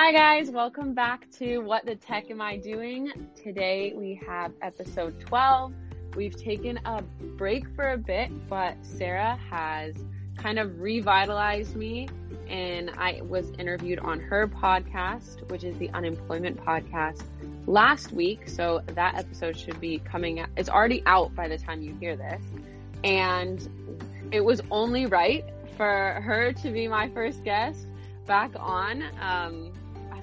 Hi, guys. Welcome back to What the Tech Am I Doing? Today we have episode 12. We've taken a break for a bit, but Sarah has kind of revitalized me, and I was interviewed on her podcast, which is the Unemployment Podcast, last week. So that episode should be coming out. It's already out by the time you hear this. And it was only right for her to be my first guest back on. Um,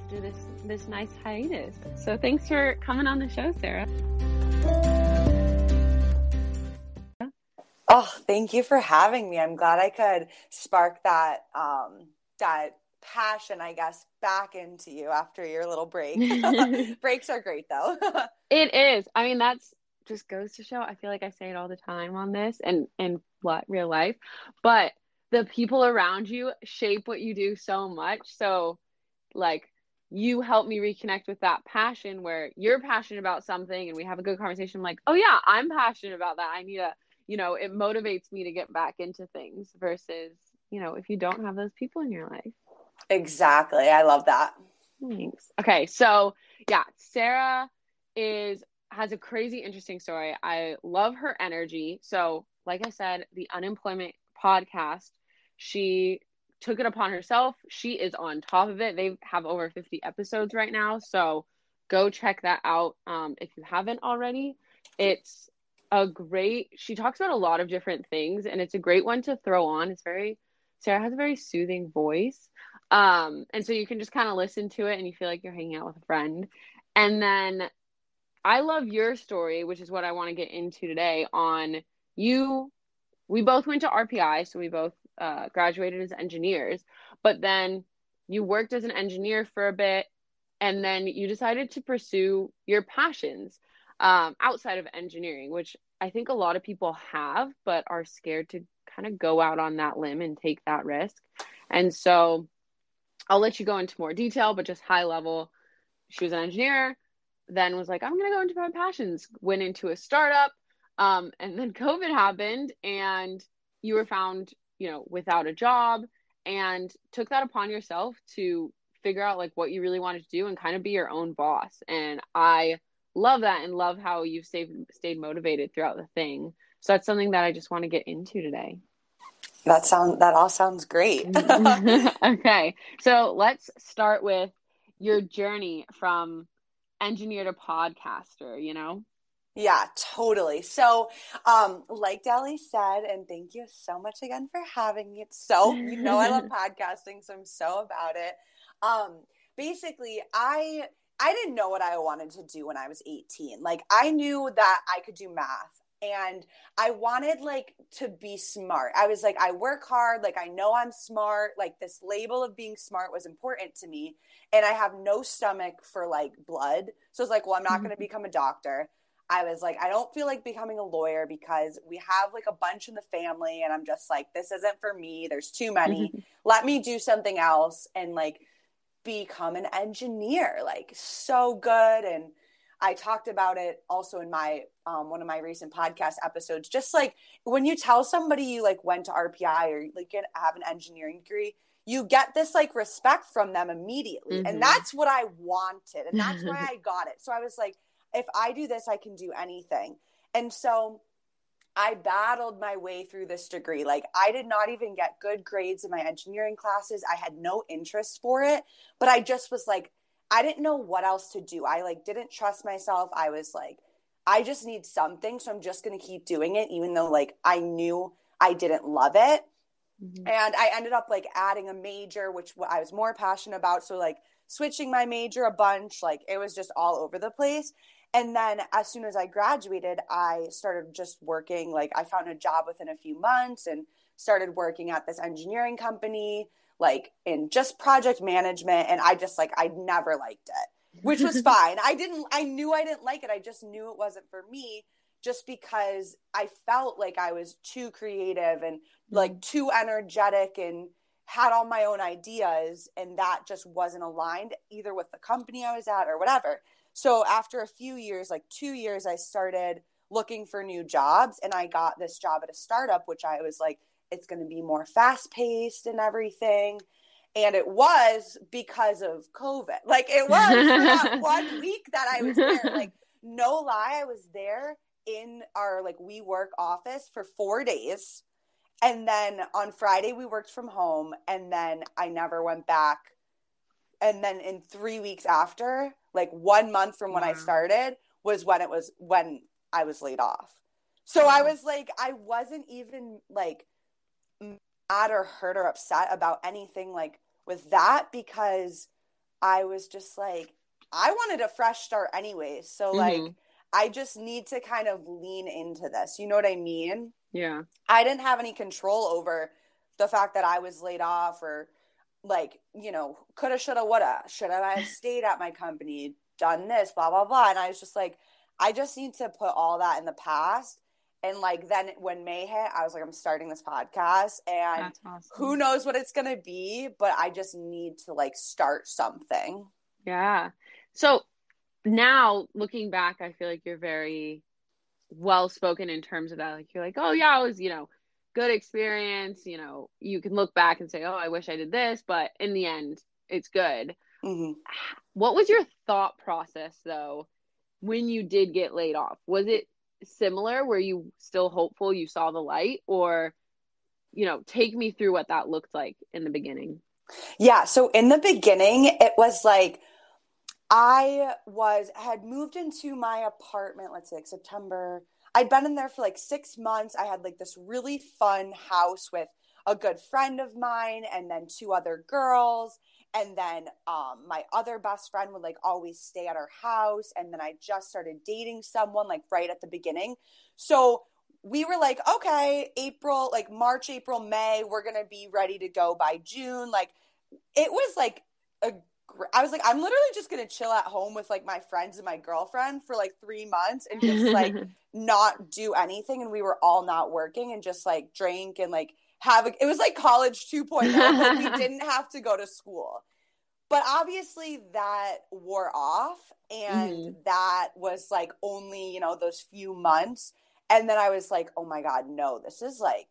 after this this nice hiatus. So thanks for coming on the show, Sarah. Oh, thank you for having me. I'm glad I could spark that um, that passion, I guess, back into you after your little break. Breaks are great though. it is. I mean, that's just goes to show. I feel like I say it all the time on this and and what real life, but the people around you shape what you do so much. So, like you help me reconnect with that passion where you're passionate about something and we have a good conversation I'm like oh yeah i'm passionate about that. I need a you know it motivates me to get back into things versus you know if you don't have those people in your life. Exactly. I love that. Thanks. Okay so yeah sarah is has a crazy interesting story. I love her energy. So like i said the unemployment podcast she took it upon herself. She is on top of it. They have over 50 episodes right now. So go check that out um, if you haven't already. It's a great, she talks about a lot of different things and it's a great one to throw on. It's very, Sarah has a very soothing voice. Um, and so you can just kind of listen to it and you feel like you're hanging out with a friend. And then I love your story, which is what I want to get into today on you. We both went to RPI, so we both uh, graduated as engineers, but then you worked as an engineer for a bit, and then you decided to pursue your passions um, outside of engineering, which I think a lot of people have, but are scared to kind of go out on that limb and take that risk. And so I'll let you go into more detail, but just high level. She was an engineer, then was like, I'm going to go into my passions, went into a startup. Um, and then COVID happened, and you were found you know, without a job and took that upon yourself to figure out like what you really wanted to do and kind of be your own boss. And I love that and love how you've stayed stayed motivated throughout the thing. So that's something that I just want to get into today. That sound that all sounds great. okay. So let's start with your journey from engineer to podcaster, you know? Yeah, totally. So, um, like Dali said, and thank you so much again for having me. It's so, you know, I love podcasting, so I'm so about it. Um, basically, I I didn't know what I wanted to do when I was 18. Like I knew that I could do math and I wanted like to be smart. I was like I work hard, like I know I'm smart, like this label of being smart was important to me and I have no stomach for like blood. So it's like, well, I'm not going to become a doctor. I was like, I don't feel like becoming a lawyer because we have like a bunch in the family, and I'm just like, this isn't for me. There's too many. Let me do something else and like become an engineer. Like, so good. And I talked about it also in my um, one of my recent podcast episodes. Just like when you tell somebody you like went to RPI or like get, have an engineering degree, you get this like respect from them immediately, mm-hmm. and that's what I wanted, and that's why I got it. So I was like, if I do this, I can do anything. And so I battled my way through this degree. Like, I did not even get good grades in my engineering classes. I had no interest for it, but I just was like, I didn't know what else to do. I like didn't trust myself. I was like, I just need something. So I'm just going to keep doing it, even though like I knew I didn't love it. Mm-hmm. And I ended up like adding a major, which I was more passionate about. So, like, switching my major a bunch, like, it was just all over the place and then as soon as I graduated, I started just working. Like I found a job within a few months and started working at this engineering company, like in just project management. And I just like, I never liked it, which was fine. I didn't, I knew I didn't like it. I just knew it wasn't for me just because I felt like I was too creative and like mm-hmm. too energetic and had all my own ideas. And that just wasn't aligned either with the company I was at or whatever. So after a few years, like two years, I started looking for new jobs and I got this job at a startup, which I was like, it's going to be more fast paced and everything. And it was because of COVID. Like it was for that one week that I was there. Like, no lie, I was there in our like WeWork office for four days. And then on Friday we worked from home and then I never went back. And then in three weeks after, like one month from when wow. I started, was when it was when I was laid off. So I was like, I wasn't even like mad or hurt or upset about anything like with that because I was just like, I wanted a fresh start anyway So mm-hmm. like I just need to kind of lean into this. You know what I mean? Yeah. I didn't have any control over the fact that I was laid off or like, you know, coulda, shoulda, woulda. Should have I have stayed at my company, done this, blah, blah, blah. And I was just like, I just need to put all that in the past. And like then when May hit, I was like, I'm starting this podcast and awesome. who knows what it's gonna be, but I just need to like start something. Yeah. So now looking back, I feel like you're very well spoken in terms of that. Like you're like, oh yeah, it was, you know, good experience. You know, you can look back and say, oh, I wish I did this, but in the end, it's good. Mm-hmm. What was your thought process though when you did get laid off? Was it similar? Were you still hopeful you saw the light, or you know, take me through what that looked like in the beginning? Yeah. So in the beginning, it was like I was had moved into my apartment, let's say like September. I'd been in there for like 6 months. I had like this really fun house with a good friend of mine and then two other girls. And then um, my other best friend would like always stay at our house. And then i just started dating someone like right at the beginning. So we were like okay april like march april may we're gonna be ready to go by june. Like it was like a I was like, I'm literally just gonna chill at home with like my friends and my girlfriend for like three months and just like not do anything. And we were all not working and just like drink and like have a, it was like college 2.0, but we didn't have to go to school. But obviously that wore off and mm-hmm. that was like only, you know, those few months. And then I was like, oh my God, no, this is like,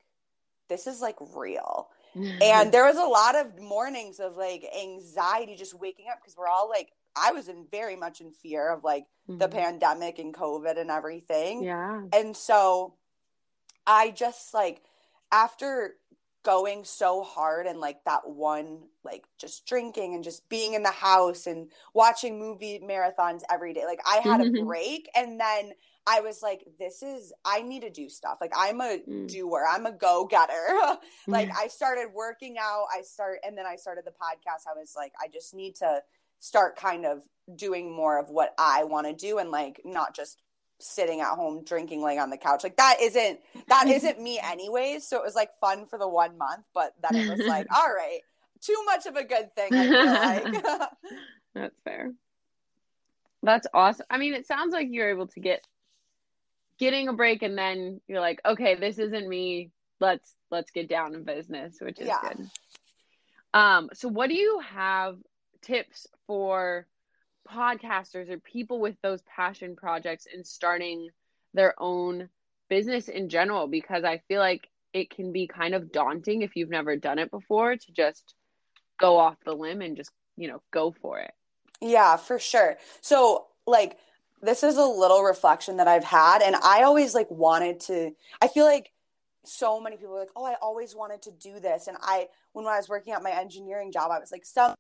this is like real and there was a lot of mornings of like anxiety just waking up because we're all like I was in very much in fear of like mm-hmm. the pandemic and COVID and everything. Yeah. And so I just like after going so hard and like that one like just drinking and just being in the house and watching movie marathons every day like I had a break and then I was like, this is, I need to do stuff. Like, I'm a mm. doer, I'm a go getter. like, I started working out, I start, and then I started the podcast. I was like, I just need to start kind of doing more of what I want to do and like not just sitting at home drinking laying on the couch like that isn't that isn't me anyways so it was like fun for the one month but then it was like all right too much of a good thing like. that's fair that's awesome i mean it sounds like you're able to get getting a break and then you're like, okay, this isn't me. Let's let's get down in business, which is yeah. good. Um, so what do you have tips for podcasters or people with those passion projects and starting their own business in general? Because I feel like it can be kind of daunting if you've never done it before to just go off the limb and just, you know, go for it. Yeah, for sure. So like this is a little reflection that I've had. And I always like wanted to, I feel like so many people are like, oh, I always wanted to do this. And I, when, I was working at my engineering job, I was like, some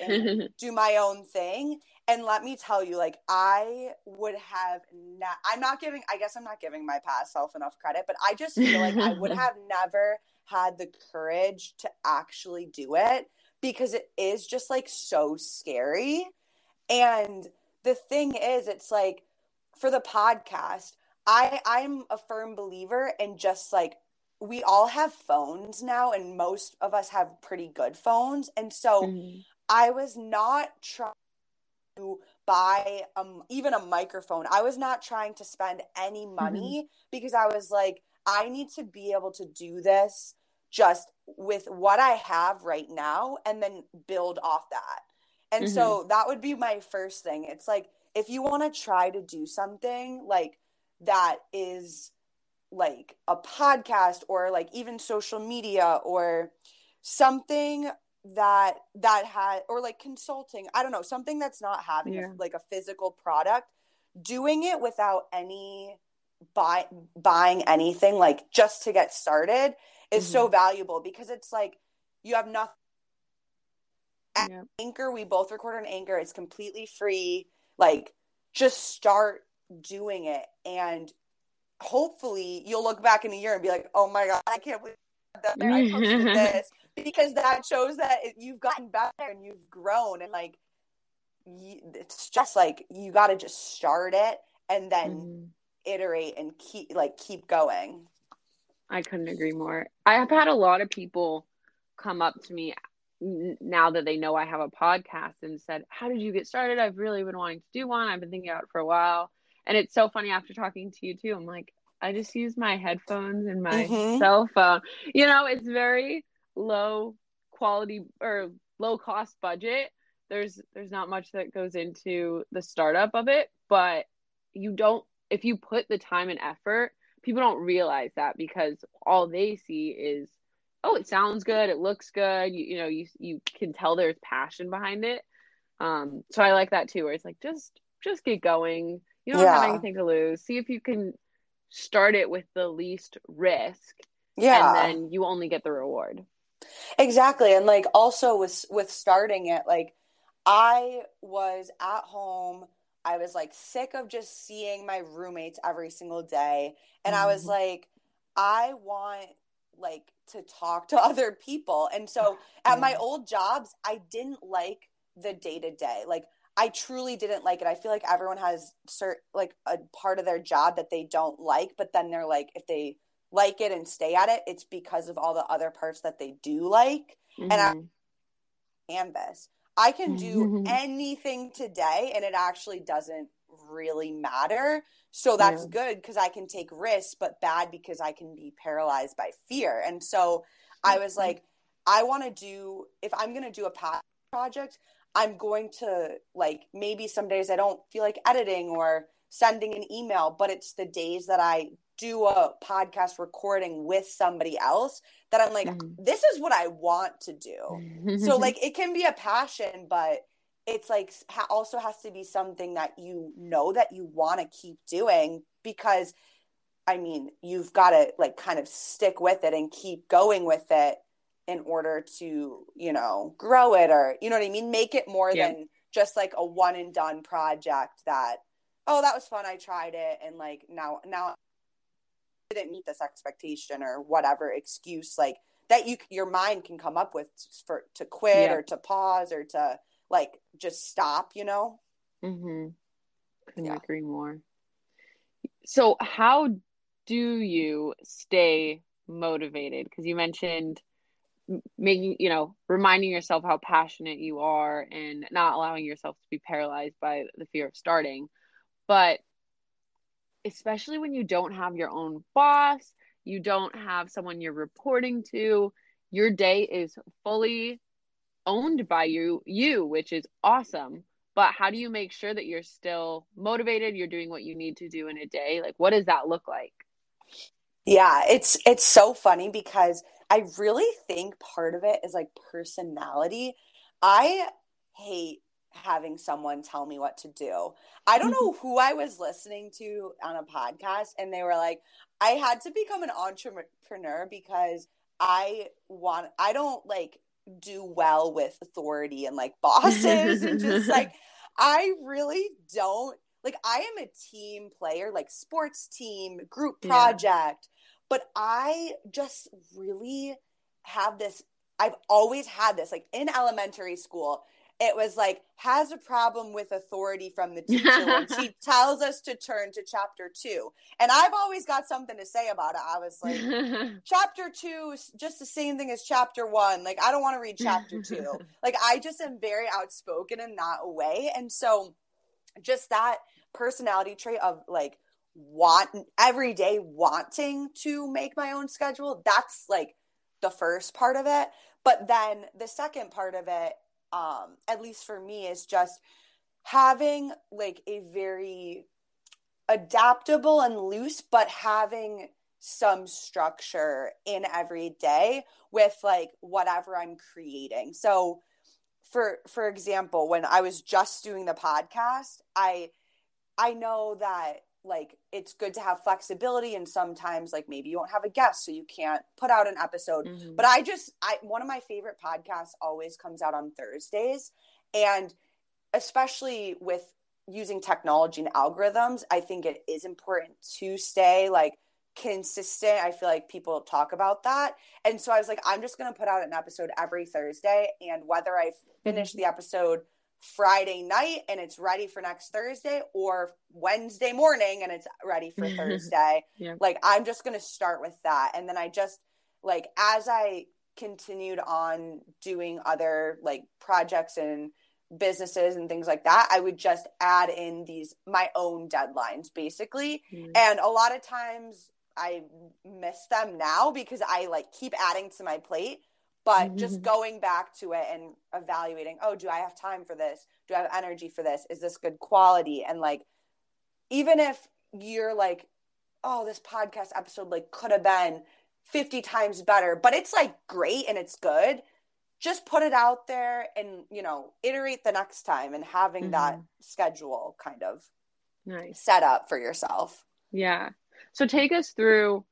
do my own thing. And let me tell you, like, I would have not, I'm not giving, I guess I'm not giving my past self enough credit, but I just feel like I would have never had the courage to actually do it because it is just like so scary. And the thing is, it's like for the podcast, I I'm a firm believer in just like we all have phones now and most of us have pretty good phones and so mm-hmm. i was not trying to buy um even a microphone i was not trying to spend any money mm-hmm. because i was like i need to be able to do this just with what i have right now and then build off that and mm-hmm. so that would be my first thing. It's like if you want to try to do something like that is like a podcast or like even social media or something that that had or like consulting i don't know something that's not having Yeah. a, like a physical product doing it without any buy buying anything like just to get started is so valuable because it's like you have nothing Yeah. anchor we both record on anchor it's completely free like just start doing it and hopefully you'll look back in a year and be like oh my god i can't believe that I posted this because that shows that it, you've gotten better and you've grown and like you, it's just like you got to just start it and then Mhm. iterate and keep like keep going I couldn't agree more. I have had a lot of people come up to me now that they know I have a podcast and said, How did you get started? I've really been wanting to do one. I've been thinking about it for a while. And it's so funny after talking to you too. I'm like, I just use my headphones and my Mhm. cell phone. You know, it's very low quality or low cost budget. There's there's not much that goes into the startup of it, but you don't if you put the time and effort, people don't realize that because all they see is oh, it sounds good, it looks good, you, you know, you you can tell there's passion behind it. Um so I like that too where it's like just just get going. You don't have anything to lose. See if you can start it with the least risk yeah and then you only get the reward. Exactly. And like also with with starting it, like I was at home, I was like sick of just seeing my roommates every single day. And I was Mhm. like, I want like to talk to other people. And so at my old jobs, I didn't like the day to day. Like I truly didn't like it. I feel like everyone has cert like a part of their job that they don't like, but then they're like if they like it and stay at it, it's because of all the other parts that they do like. And I- Mhm. Canvas. I can do Mhm. anything today and it actually doesn't really matter. So that's Yeah. good because I can take risks, but bad because I can be paralyzed by fear. And so I was like, I want to do, if I'm going to do a past project, I'm going to like maybe some days I don't feel like editing or sending an email, but it's the days that I do a podcast recording with somebody else that I'm like, Mhm. this is what I want to do. So like it can be a passion, but it's like ha- also has to be something that you know that you want to keep doing because I mean, you've got to like kind of stick with it and keep going with it in order to, you know, grow it or you know what I mean, make it more Yeah. than just like a one and done project that oh, that was fun, I tried it and like now now I didn't meet this expectation or whatever excuse like that you your mind can come up with for to quit Yeah. or to pause or to like just stop, you know? Mm-hmm. Couldn't Yeah. agree more. So, how do you stay motivated? Because you mentioned making, you know, reminding yourself how passionate you are and not allowing yourself to be paralyzed by the fear of starting. But especially when you don't have your own boss, you don't have someone you're reporting to, your day is fully owned by you, you, which is awesome. But how do you make sure that you're still motivated, you're doing what you need to do in a day? Like what does that look like? Yeah, it's it's so funny because I really think part of it is like personality. I hate having someone tell me what to do. I don't know who I was listening to on a podcast and they were like I had to become an entrepreneur because I want I don't like do well with authority and like bosses and just like I really don't like I am a team player, like sports team, group Yeah. project, but I just really have this I've always had this like in elementary school. It was like has a problem with authority from the teacher she tells us to turn to chapter 2. And I've always got something to say about it. I was like chapter 2 is just the same thing as chapter 1. Like I don't want to read chapter 2 like i just am very outspoken in that way and so just that personality trait of like want every day wanting to make my own schedule that's like the first part of it but then the second part of it um at least for me is just having like a very adaptable and loose but having some structure in every day with like whatever I'm creating. So for for example, when I was just doing the podcast, I I know that like it's good to have flexibility and sometimes like maybe you won't have a guest so you can't put out an episode mm-hmm. but i just i one of my favorite podcasts always comes out on thursdays and especially with using technology and algorithms i think it is important to stay like consistent i feel like people talk about that and so i was like i'm just going to put out an episode every thursday and whether i finish mm-hmm. the episode Friday night and it's ready for next Thursday or Wednesday morning and it's ready for Thursday. yeah. Like I'm just going to start with that and then I just like as I continued on doing other like projects and businesses and things like that, I would just add in these my own deadlines basically. Mm-hmm. And a lot of times I miss them now because I like keep adding to my plate but mm-hmm. just going back to it and evaluating oh do i have time for this? Do i have energy for this? Is this good quality? And like even if you're like oh this podcast episode like could have been 50 times better but it's like great and it's good just put it out there and you know iterate the next time and having mm-hmm. that schedule kind of nice. set up for yourself. Yeah. So take us through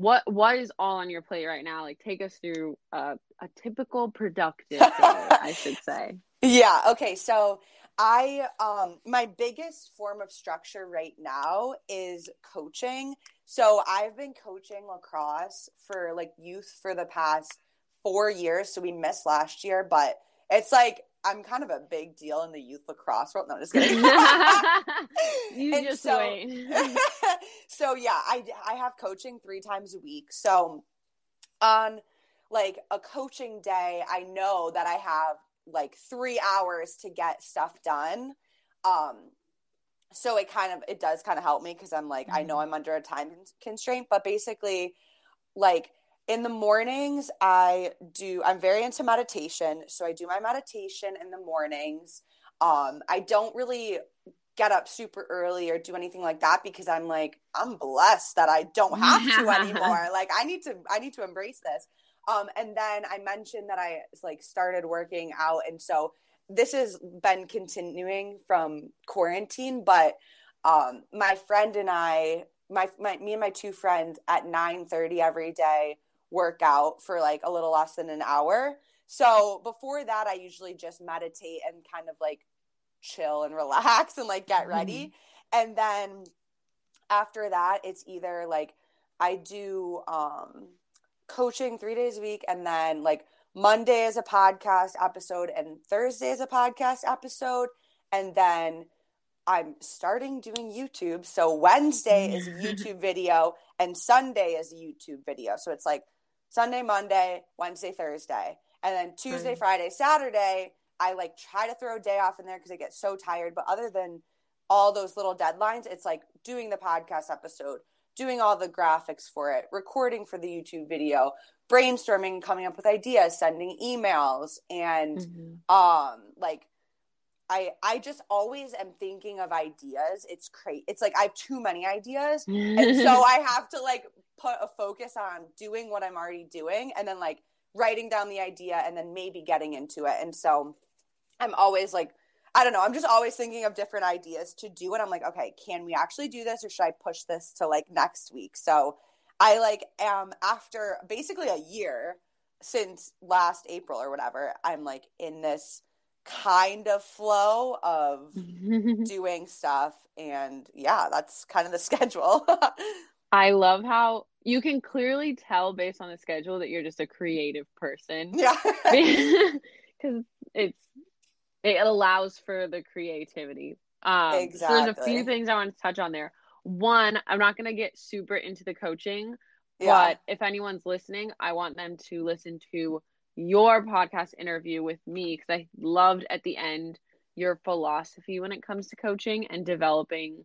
what what is all on your plate right now? Like take us through uh, a typical productive day i should say. Yeah okay so i um my biggest form of structure right now is coaching. So i've been coaching lacrosse for like youth for the past four years so we missed last year but it's like I'm kind of a big deal in the youth lacrosse world. No, just kidding. you and just so, wait. so yeah, I I have coaching three times a week. So on like a coaching day, I know that I have like three hours to get stuff done. Um, so it kind of it does kind of help me because I'm like mm-hmm. I know mm-hmm. I'm under a time constraint, but basically, like in the mornings i do i'm very into meditation so i do my meditation in the mornings. Um i don't really get up super early or do anything like that because i'm like i'm blessed that i don't have to anymore. Like i need to i need to embrace this. Um and then i mentioned that i like started working out and so this has been continuing from quarantine but um my friend and i my, my me and my two friends at 9 30 every day workout for like a little less than an hour. So before that, I usually just meditate and kind of like chill and relax and like get ready. Mm-hmm. And then after that, it's either like I do um, coaching three days a week and then like Monday is a podcast episode and Thursday is a podcast episode. And then I'm starting doing YouTube. So Wednesday is a YouTube video and Sunday is a YouTube video. So it's like Sunday, Monday, Wednesday, Thursday. And then Tuesday, Friday, Saturday, I like try to throw a day off in there because I get so tired. But other than all those little deadlines, it's like doing the podcast episode, doing all the graphics for it, recording for the YouTube video, brainstorming, coming up with ideas, sending emails, and mm-hmm. um, like I I just always am thinking of ideas. It's crazy. It's like I have too many ideas, and so I have to like put a focus on doing what I'm already doing and then like writing down the idea and then maybe getting into it. And so I'm always like, I don't know, I'm just always thinking of different ideas to do. And I'm like, okay, can we actually do this or should I push this to like next week? So I like am after basically a year since last April or whatever, I'm like in this kind of flow of doing stuff. And yeah, that's kind of the schedule. I love how you can clearly tell based on the schedule that you're just a creative person. Yeah. Because it's it allows for the creativity. Um exactly. so there's a few things I want to touch on there. One, I'm not gonna get super into the coaching, yeah. but if anyone's listening, I want them to listen to your podcast interview with me because I loved at the end your philosophy when it comes to coaching and developing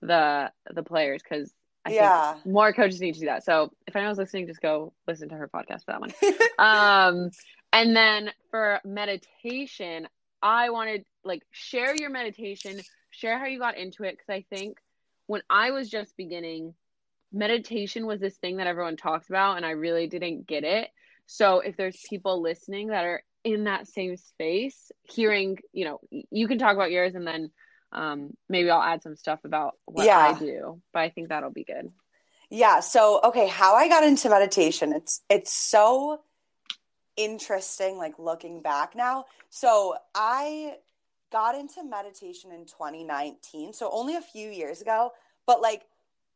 the the players because I yeah. more coaches need to do that. So if anyone's listening, just go listen to her podcast for that one. um, and then for meditation, I wanted like share your meditation, share how you got into it because I think when I was just beginning, meditation was this thing that everyone talks about and I really didn't get it. So if there's people listening that are in that same space, hearing, you know, you can talk about yours and then um, maybe I'll add some stuff about what yeah. I do, but I think that'll be good. Yeah. So, okay, how I got into meditation, it's it's so interesting like looking back now. So, I got into meditation in 2019, so only a few years ago, but like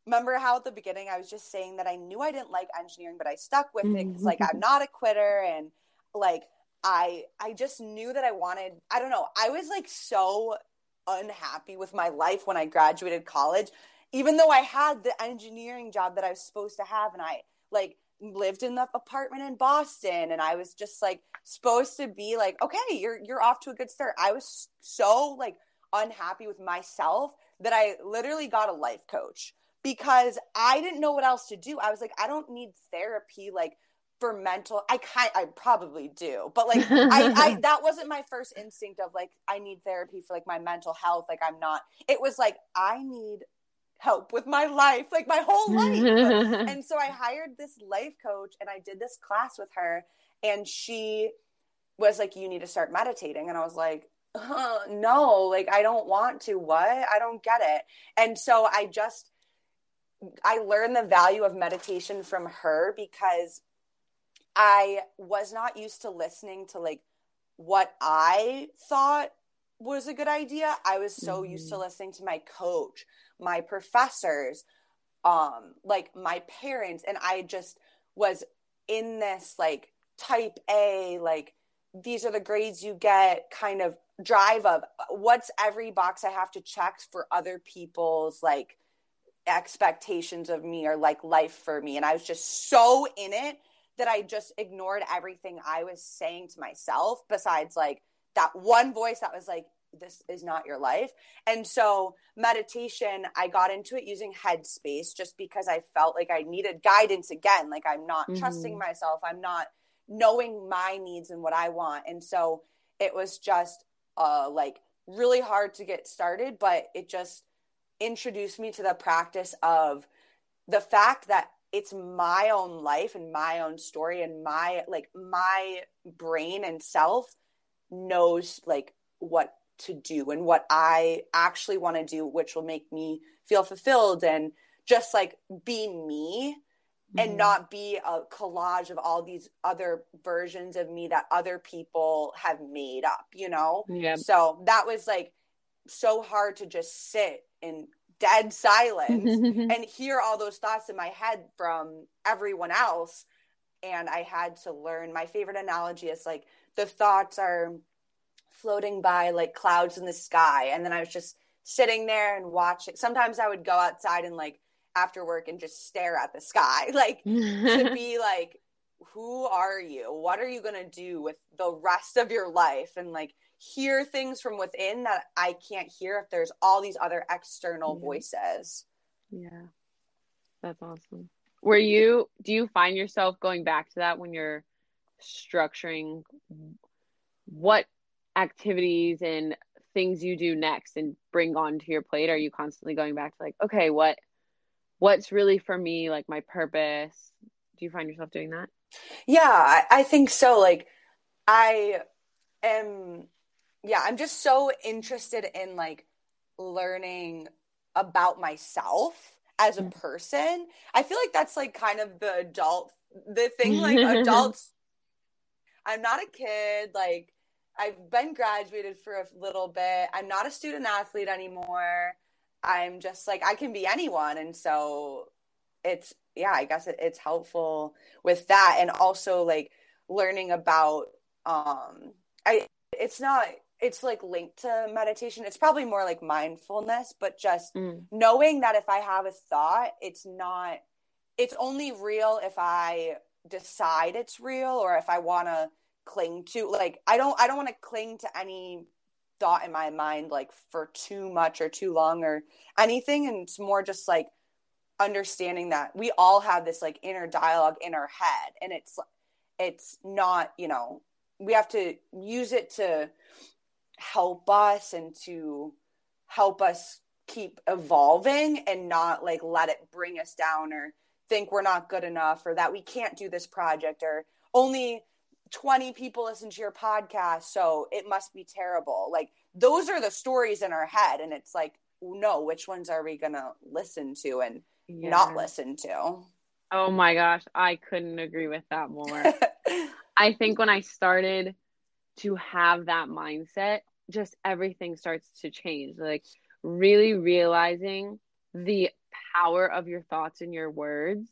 remember how at the beginning I was just saying that I knew I didn't like engineering, but I stuck with it cuz like I'm not a quitter and like I I just knew that I wanted I don't know, I was like so unhappy with my life when I graduated college even though I had the engineering job that I was supposed to have and I like lived in the apartment in Boston and I was just like supposed to be like okay you're you're off to a good start. I was so like unhappy with myself that I literally got a life coach because I didn't know what else to do. I was like I don't need therapy like for mental I kind I probably do. But like I, I that wasn't my first instinct of like I need therapy for like my mental health like I'm not. It was like I need help with my life, like my whole life. and so I hired this life coach and I did this class with her. And she was like, You need to start meditating. And I was like, uh, No, like, I don't want to. What? I don't get it. And so I just, I learned the value of meditation from her because I was not used to listening to like what I thought was a good idea. I was so mm-hmm. used to mm-hmm. listening to my coach, my professors, um, like my parents, and I just was in this like type A, like these are the grades you get kind of drive of what's every box I have to check for other people's like expectations of me or like life for me. And I was just so in it that I just ignored everything I was saying to myself besides like that one voice that was like this is not your life. And so meditation, I got into it using Headspace just because I felt like I needed guidance again. Like I'm not mm-hmm. trusting myself. I'm not knowing my needs and what I want. And so it was just uh like really hard to get started, but it just introduced me to the practice of the fact that it's my own life and my own story and my like my brain and self knows like what to do and what I actually want to do, which will make me feel fulfilled and just like be me mm-hmm. and not be a collage of all these other versions of me that other people have made up, you know? Yeah. So that was like so hard to just sit in dead silence and hear all those thoughts in my head from everyone else. And I had to learn my favorite analogy is like the thoughts are floating by like clouds in the sky. And then I was just sitting there and watching. Sometimes I would go outside and like after work and just stare at the sky, like to be like, who are you? What are you going to do with the rest of your life? And like hear things from within that I can't hear if there's all these other external yeah. voices. Yeah. That's awesome. Were you, do you find yourself going back to that when you're structuring what activities and things you do next and bring onto your plate are you constantly going back to like okay what what's really for me like my purpose do you find yourself doing that yeah I, I think so like i am yeah i'm just so interested in like learning about myself as a person i feel like that's like kind of the adult the thing like adults i'm not a kid like I've been graduated for a little bit. I'm not a student athlete anymore. I'm just like I can be anyone, and so it's yeah. I guess it, it's helpful with that, and also like learning about um. I it's not it's like linked to meditation. It's probably more like mindfulness, but just mm. knowing that if I have a thought, it's not. It's only real if I decide it's real, or if I want to cling to like i don't i don't want to cling to any thought in my mind like for too much or too long or anything and it's more just like understanding that we all have this like inner dialogue in our head and it's it's not you know we have to use it to help us and to help us keep evolving and not like let it bring us down or think we're not good enough or that we can't do this project or only 20 people listen to your podcast so it must be terrible. Like those are the stories in our head and it's like no which ones are we going to listen to and yeah. not listen to? Oh my gosh i couldn't agree with that more. I think when i started to have that mindset just everything starts to change like really realizing the power of your thoughts and your words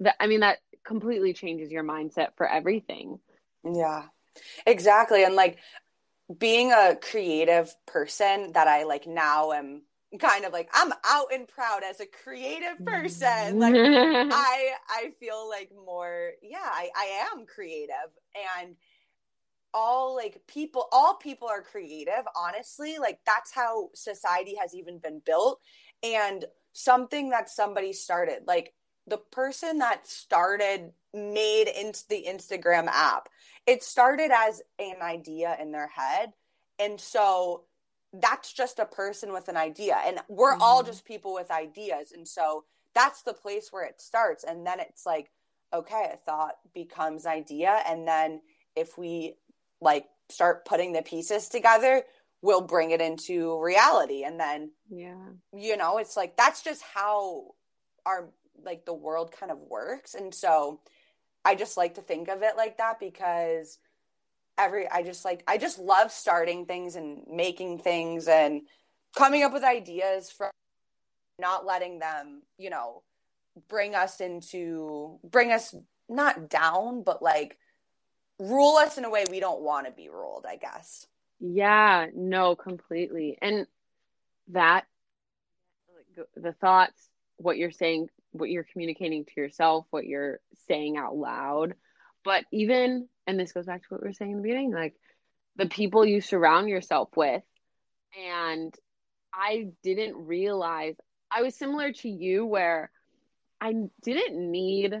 that i mean that completely changes your mindset for everything. Yeah exactly and like being a creative person that i like now am kind of like i'm out and proud as a creative person like i i feel like more yeah I, I am creative and all like people all people are creative honestly like that's how society has even been built. And something that somebody started like the person that started made into the Instagram app it started as an idea in their head. And so that's just a person with an idea. And we're mm-hmm. all just people with ideas. And so that's the place where it starts. And then it's like okay a thought becomes idea. And then if we like start putting the pieces together we'll bring it into reality. And then yeah. you know it's like that's just how our like the world kind of works. And so i just like to think of it like that because every i just like i just love starting things and making things and coming up with ideas from not letting them you know bring us into bring us not down but like rule us in a way we don't want to be ruled, I guess. Yeah, no, completely. And that the thoughts, what you're saying, what you're communicating to yourself, what you're saying out loud, but even and this goes back to what we were saying in the beginning, like the people you surround yourself with. And I didn't realize I was similar to you where I didn't need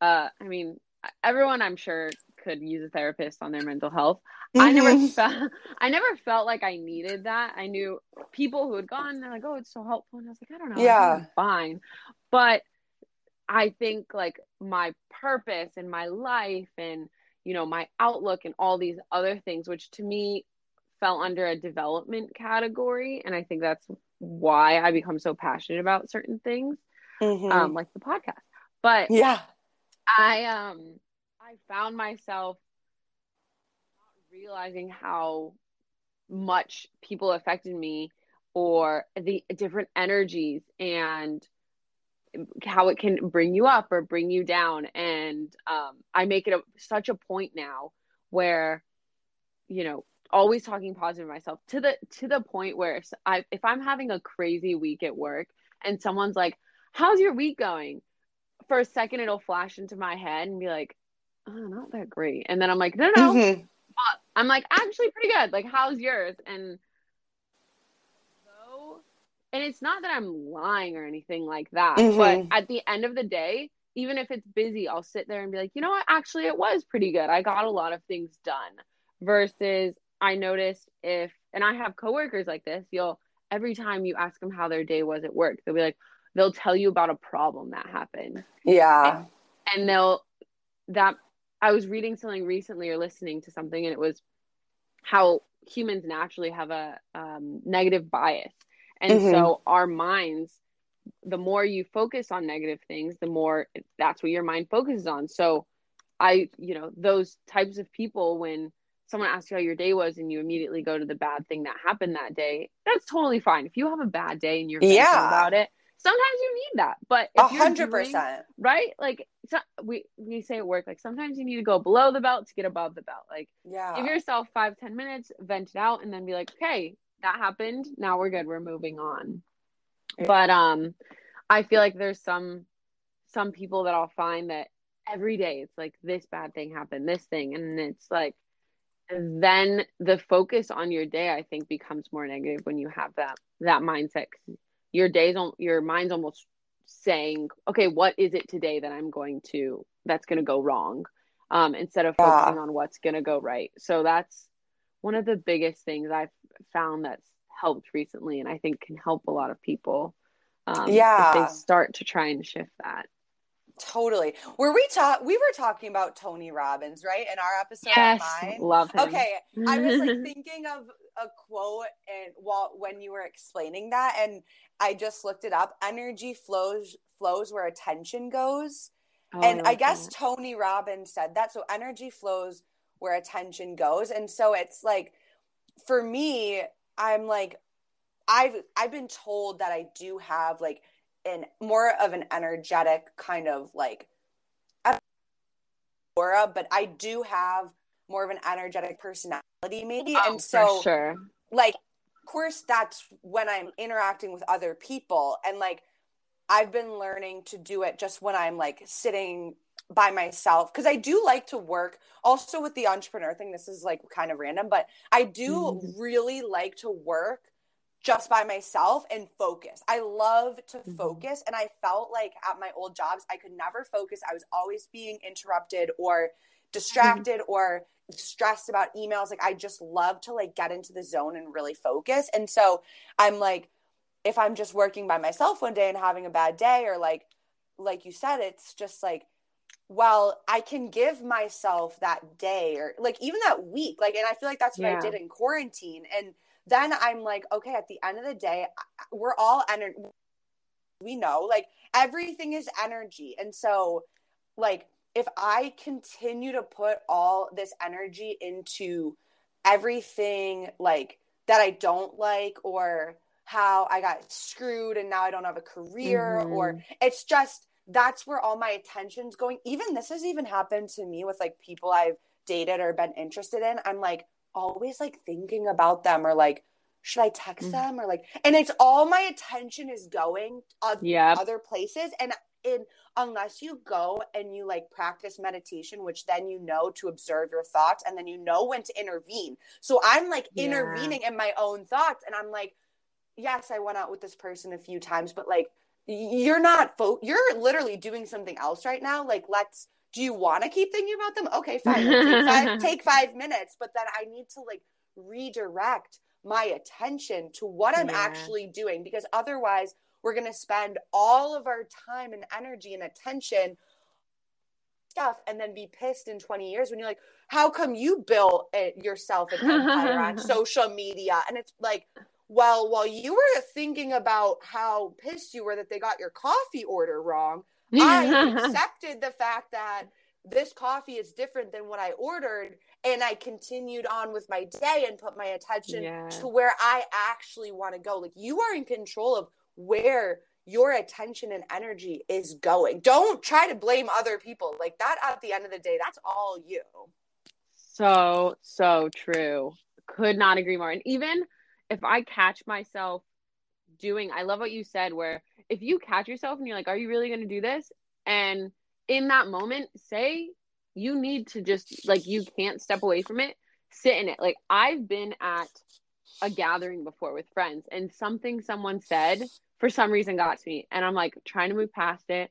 uh I mean everyone I'm sure could use a therapist on their mental health. Mm-hmm. I never mm-hmm. felt I never felt like I needed that. I knew people who had gone, they're like, oh, it's so helpful. And I was like, I don't know. Yeah. fine. But I think like my purpose and my life and you know my outlook and all these other things, which to me fell under a development category. And I think that's why I become so passionate about certain things. Mm-hmm. Um, like the podcast. But yeah. I um I found myself realizing how much people affected me or the different energies and how it can bring you up or bring you down. And um, i make it a, such a point now where you know always talking positive myself to the to the point where if, I, if i'm having a crazy week at work and someone's like how's your week going? For a second it'll flash into my head and be like oh, not that great. And then I'm like, no, no, mm-hmm. I'm like, actually pretty good. Like, how's yours? And so, and it's not that I'm lying or anything like that, mm-hmm. but at the end of the day, even if it's busy, I'll sit there and be like, you know what? Actually, it was pretty good. I got a lot of things done. Versus, I noticed if, and I have coworkers like this, you'll, every time you ask them how their day was at work, they'll be like, they'll tell you about a problem that happened. Yeah. And, and they'll, that I was reading something recently or listening to something, and it was how humans naturally have a um, negative bias. And mm-hmm. so our minds, the more you focus on negative things, the more that's what your mind focuses on. So I, you know, those types of people, when someone asks you how your day was and you immediately go to the bad thing that happened that day, that's totally fine. If you have a bad day and you're yeah. about it, sometimes you need that. But a hundred percent, right? Like so we we say at work, like sometimes you need to go below the belt to get above the belt. Like, yeah, give yourself five ten minutes, vent it out, and then be like, okay, that happened. Now we're good. We're moving on. But um, I feel like there's some some people that I'll find that every day it's like this bad thing happened, this thing, and it's like then the focus on your day I think becomes more negative when you have that that mindset your days on your mind's almost saying okay what is it today that i'm going to that's going to go wrong um, instead of yeah. focusing on what's going to go right so that's one of the biggest things i've found that's helped recently and I think can help a lot of people. Um, Yeah. If they start to try and shift that. Totally. Were we talk? We were talking about Tony Robbins, right? In our episode Yes. Love him. Okay, I was like thinking of a quote and while when you were explaining that, and I just looked it up. Energy flows flows where attention goes, Oh, and I like guess that. Tony Robbins said that. So energy flows where attention goes, and so it's like for me, I'm like I've I've been told that I do have like an more of an energetic kind of like I don't know, aura, but I do have more of an energetic personality maybe, Oh, and so sure. like of course that's when i'm interacting with other people and like i've been learning to do it just when i'm like sitting by myself because i do like to work also with the entrepreneur thing this is like kind of random but i do Mhm. really like to work just by myself and focus. I love to Mhm. focus and i felt like at my old jobs i could never focus. I was always being interrupted or distracted or stressed about emails. Like i just love to like get into the zone and really focus. And so i'm like if i'm just working by myself one day and having a bad day or like like you said it's just like well i can give myself that day or like even that week. Like and i feel like that's what Yeah. i did in quarantine. And then i'm like okay at the end of the day we're all energy we know like everything is energy. And so like if i continue to put all this energy into everything like that i don't like or how i got screwed and now i don't have a career Mhm. or it's just that's where all my attention's going. Even this has even happened to me with like people i've dated or been interested in. I'm like always like thinking about them or like should i text Mhm. them or like and it's all my attention is going on Yep. other places and in unless you go and you like practice meditation which then you know to observe your thoughts and then you know when to intervene so i'm like Yeah. intervening in my own thoughts and i'm like yes i went out with this person a few times but like you're not fo- you're literally doing something else right now like let's do you want to keep thinking about them okay fine take, five, take five minutes but then i need to like redirect my attention to what i'm Yeah. actually doing because otherwise we're going to spend all of our time and energy and attention stuff and then be pissed in 20 years when you're like how come you built it yourself an empire on social media and it's like well while you were thinking about how pissed you were that they got your coffee order wrong i accepted the fact that this coffee is different than what i ordered and i continued on with my day and put my attention Yeah. to where i actually want to go like you are in control of where your attention and energy is going don't try to blame other people like that at the end of the day that's all you So, so true. Could not agree more. And even if I catch myself doing, I love what you said, where if you catch yourself and you're like, are you really going to do this? And in that moment, say you need to just, like, you can't step away from it, sit in it. Like, I've been at a gathering before with friends and something someone said for some reason got to me. And I'm like trying to move past it.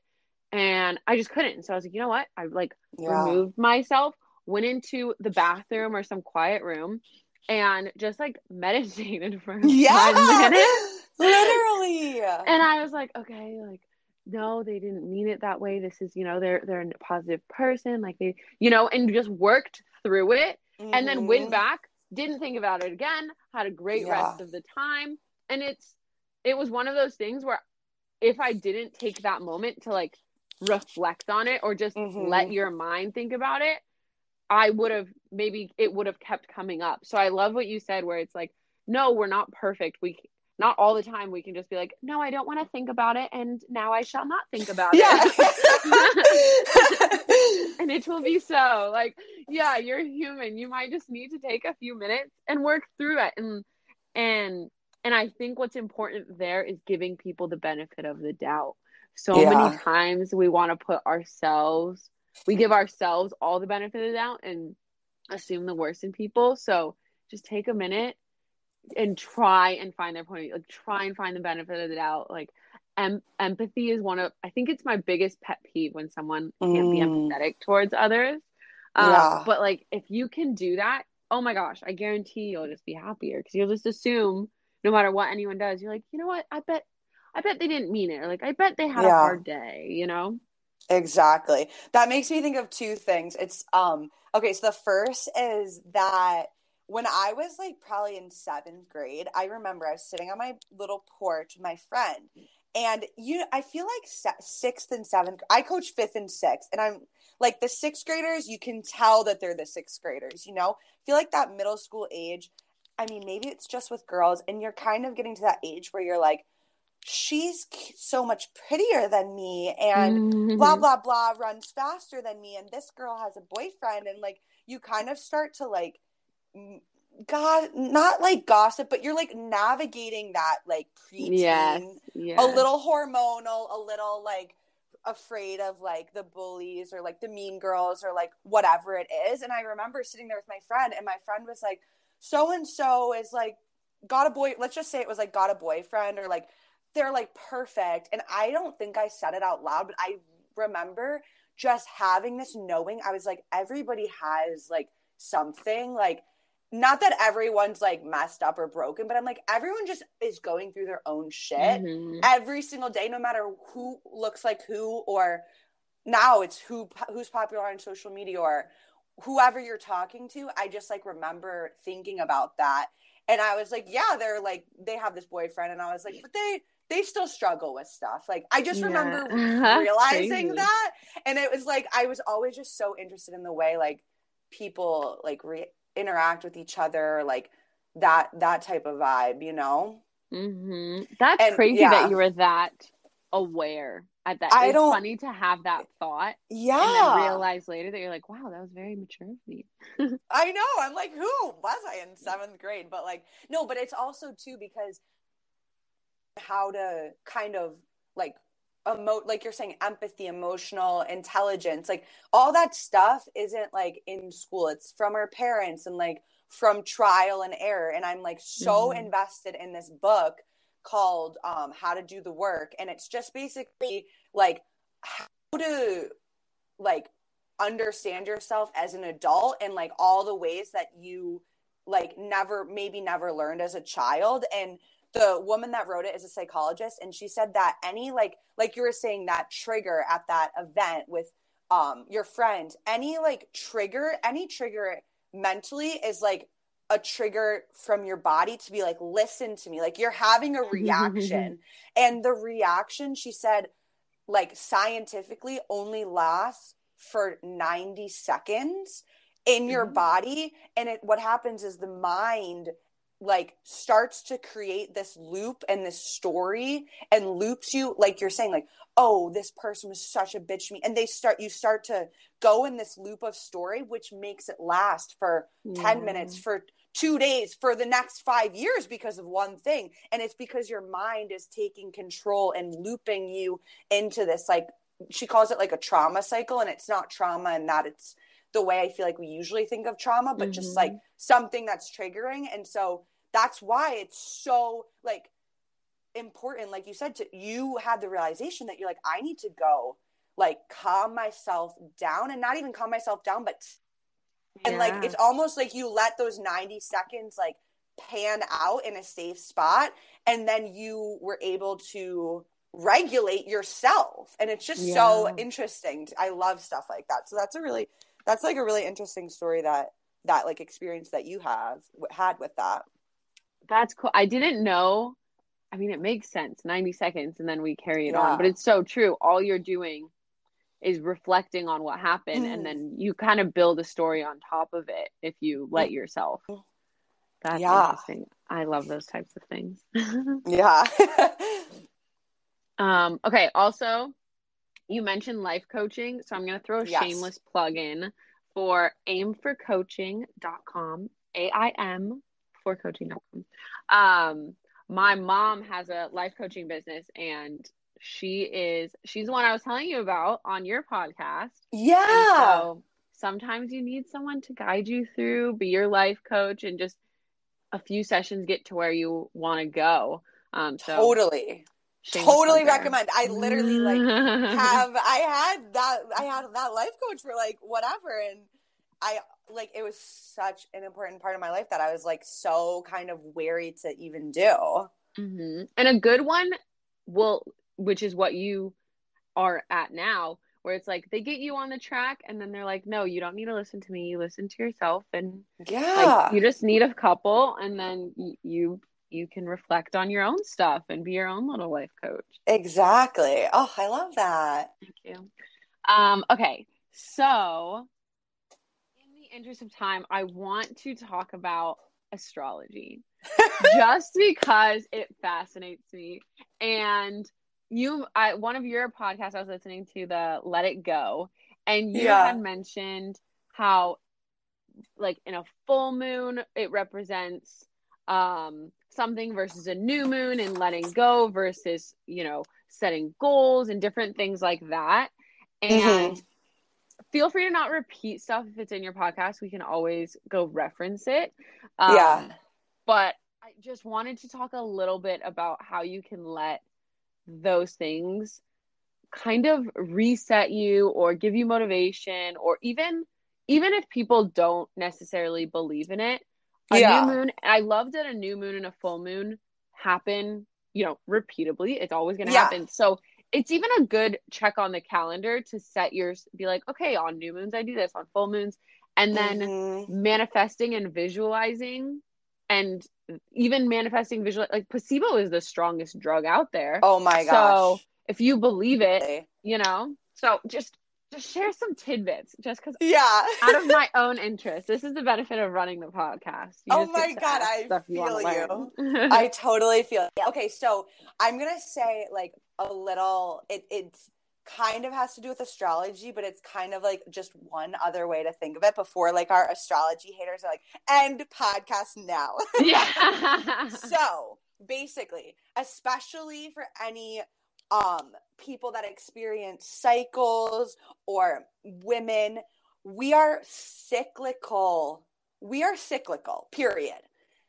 And I just couldn't. So I was like, you know what? I like removed myself, went into the bathroom or some quiet room, and just like meditated for yeah five minutes. Literally And I was like, okay, like no, they didn't mean it that way. This is, you know, they're they're a positive person, like they, you know, and just worked through it, and then went Mhm. back, didn't think about it again, had a great Yeah. rest of the time, and it's it was one of those things where if I didn't take that moment to like reflect on it or just Mhm. let your mind think about it, I would have maybe it would have kept coming up. So I love what you said where it's like, no, we're not perfect. We not all the time we can just be like, no, I don't want to think about it and now I shall not think about it. yeah and it will be so. Like, yeah, you're human. You might just need to take a few minutes and work through it. And and and I think what's important there is giving people the benefit of the doubt. So Yeah. many times we want to put ourselves, we give ourselves all the benefit of the doubt and assume the worst in people. So just take a minute and try and find their point of view. Like try and find the benefit of the doubt. Like em- empathy is one of I think it's my biggest pet peeve when someone can't be Mm. empathetic towards others. Um, Yeah. But like if you can do that, oh my gosh, I guarantee you'll just be happier because you'll just assume no matter what anyone does, you're like, you know what? I bet, I bet they didn't mean it. Or like, I bet they had Yeah. a hard day, you know? Exactly. That makes me think of two things. It's um okay, so the first is that when I was like probably in seventh grade, I remember I was sitting on my little porch with my friend, and you, I feel like se- sixth and seventh. I coach fifth and sixth, and I'm like the sixth graders. You can tell that they're the sixth graders. You know, I feel like that middle school age. I mean, maybe it's just with girls, and you're kind of getting to that age where you're like, she's so much prettier than me, and Mm-hmm. blah blah blah runs faster than me and this girl has a boyfriend and like you kind of start to like god not like gossip but you're like navigating that like preteen Yes. Yeah. a little hormonal a little like afraid of like the bullies or like the mean girls or like whatever it is and i remember sitting there with my friend and my friend was like so and so is like got a boy let's just say it was like got a boyfriend or like they're like perfect and i don't think i said it out loud but i remember just having this knowing i was like everybody has like something like not that everyone's like messed up or broken but i'm like everyone just is going through their own shit Mhm. every single day no matter who looks like who or now it's who who's popular on social media or whoever you're talking to. I just like remember thinking about that. And i was like yeah they're like they have this boyfriend and i was like but they they still struggle with stuff. Like i just Yeah. remember realizing that. And it was like i was always just so interested in the way like people like re- interact with each other like that that type of vibe you know hmm That's And, crazy yeah. that you were that aware at that. I it's don't- funny to have that thought yeah and then realize later that you're like, wow, that was very mature of me. I know. I'm like, who was I in seventh grade? But like, no, but it's also too because how to kind of like emote, like you're saying, empathy, emotional intelligence, like all that stuff isn't like in school. It's from our parents and like from trial and error. And I'm like so Mhm. invested in this book called um, How to Do the Work. And it's just basically like how to like understand yourself as an adult and like all the ways that you like never maybe never learned as a child and the woman that wrote it is a psychologist and she said that any like like you were saying that trigger at that event with um your friend any like trigger any trigger mentally is like a trigger from your body to be like listen to me. Like you're having a reaction. And the reaction she said like scientifically only lasts for 90 seconds in your Mhm. body. And it what happens is the mind like starts to create this loop and this story and loops you like you're saying like oh this person was such a bitch to me. And they start you start to go in this loop of story which makes it last for 10 minutes for two days for the next five years because of one thing. And it's because your mind is taking control and looping you into this like she calls it like a trauma cycle and it's not trauma and that it's the way i feel like we usually think of trauma but just Mhm. like something that's triggering. And so that's why it's so like important like you said to you had the realization that you're like i need to go like calm myself down and not even calm myself down but and like it's almost like you let those 90 seconds like pan out in a safe spot and then you were able to regulate yourself. And it's just so interesting. I love stuff like that. So that's a really that's like a really interesting story that that like experience that you have had with that That's cool. I didn't know. I mean, it makes sense. 90 seconds and then we carry it Yeah. on. But it's so true. All you're doing is reflecting on what happened Mhm. and then you kind of build a story on top of it if you let yourself. That's Yeah. interesting. I love those types of things. yeah um, okay, also you mentioned life coaching, so I'm going to throw a Yes. shameless plug in for aimforcoaching.com, A I M for coaching.com. Um, my mom has a life coaching business and she is she's the one I was telling you about on your podcast. Yeah so sometimes you need someone to guide you through, be your life coach, and just a few sessions get to where you want to go. Um, so totally totally recommend i literally like have I had that I had that life coach for like whatever and I like it was such an important part of my life that I was like so kind of wary to even do. Mm-hmm. And a good one will, which is what you are at now, where it's like they get you on the track and then they're like, no, you don't need to listen to me. You listen to yourself and yeah, like, you just need a couple and then you you can reflect on your own stuff and be your own little life coach. Exactly. Oh, I love that. Thank you. Um, okay, so in the interest of time, I want to talk about astrology just because it fascinates me. And you, I one of your podcasts I was listening to, the Let It Go, and you Yeah. had mentioned how, like in a full moon, it represents um something versus a new moon and letting go versus you know setting goals and different things like that. And feel free to not repeat stuff if it's in your podcast. We can always go reference it. Um, Yeah. but i just wanted to talk a little bit about how you can let those things kind of reset you or give you motivation or even even if people don't necessarily believe in it a Yeah. new moon i love that a new moon and a full moon happen you know repeatably it's always going to Yeah. happen so it's even a good check on the calendar to set your be like okay on new moons i do this on full moons and then Mhm. manifesting and visualizing and even manifesting visual like placebo is the strongest drug out there Oh my so gosh. if you believe it you know so just just share some tidbits just because Yeah. out of my own interest this is the benefit of running the podcast You Oh my God, I stuff you feel learn. I totally feel yeah. okay. So I'm gonna say like a little. It it's kind of has to do with astrology, but it's kind of like just one other way to think of it. Before like our astrology haters are like, end podcast now. yeah so basically, especially for any um people that experience cycles or women, we are cyclical. We are cyclical. Period.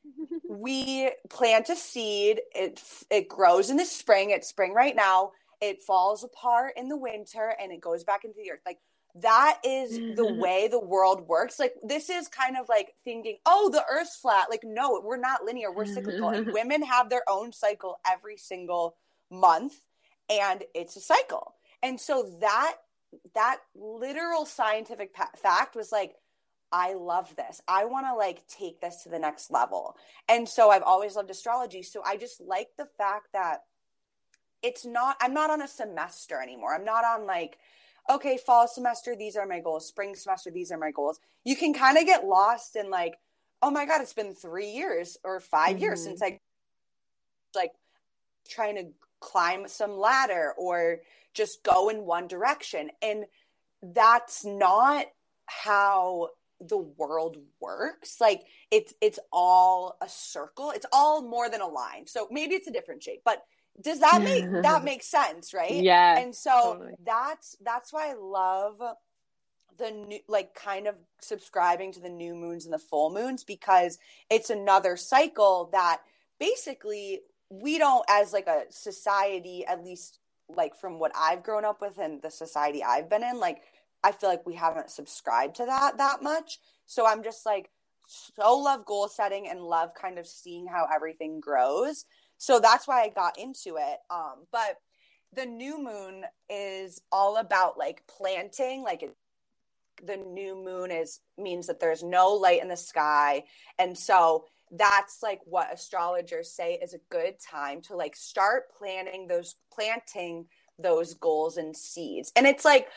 We plant a seed it it grows in the spring it's spring right now it falls apart in the winter and it goes back into the earth. Like that is the way the world works. Like this is kind of like thinking oh the earth's flat. Like no we're not linear we're cyclical. And women have their own cycle every single month and it's a cycle and so that that literal scientific pa- fact was like I love this. I want to like take this to the next level. And so I've always loved astrology. So I just like the fact that it's not, I'm not on a semester anymore. I'm not on like, okay, fall semester, these are my goals. Spring semester, these are my goals. You can kind of get lost in like, oh my God, it's been three years or 5 years Mhm. since I like trying to climb some ladder or just go in one direction. And that's not how the world works like it's it's all a circle it's all more than a line so maybe it's a different shape but does that make that make sense right yeah and so totally. that's that's why i love the new like kind of subscribing to the new moons and the full moons because it's another cycle that basically we don't as like a society at least like from what i've grown up with and the society i've been in like i feel like we haven't subscribed to that that much. So i'm just like so love goal setting and love kind of seeing how everything grows. So that's why i got into it. Um but the new moon is all about like planting like it, the new moon is means that there's no light in the sky. And so that's like what astrologers say is a good time to like start planning those planting those goals and seeds. And it's like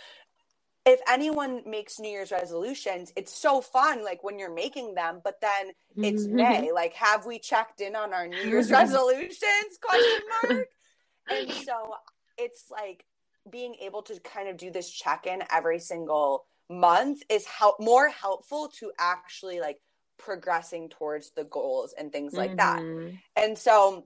if anyone makes new year's resolutions it's so fun like when you're making them but then it's mm-hmm. may. Like have we checked in on our new year's resolutions? Question mark. And so it's like being able to kind of do this check-in every single month is help more helpful to actually like progressing towards the goals and things like that Mhm. and so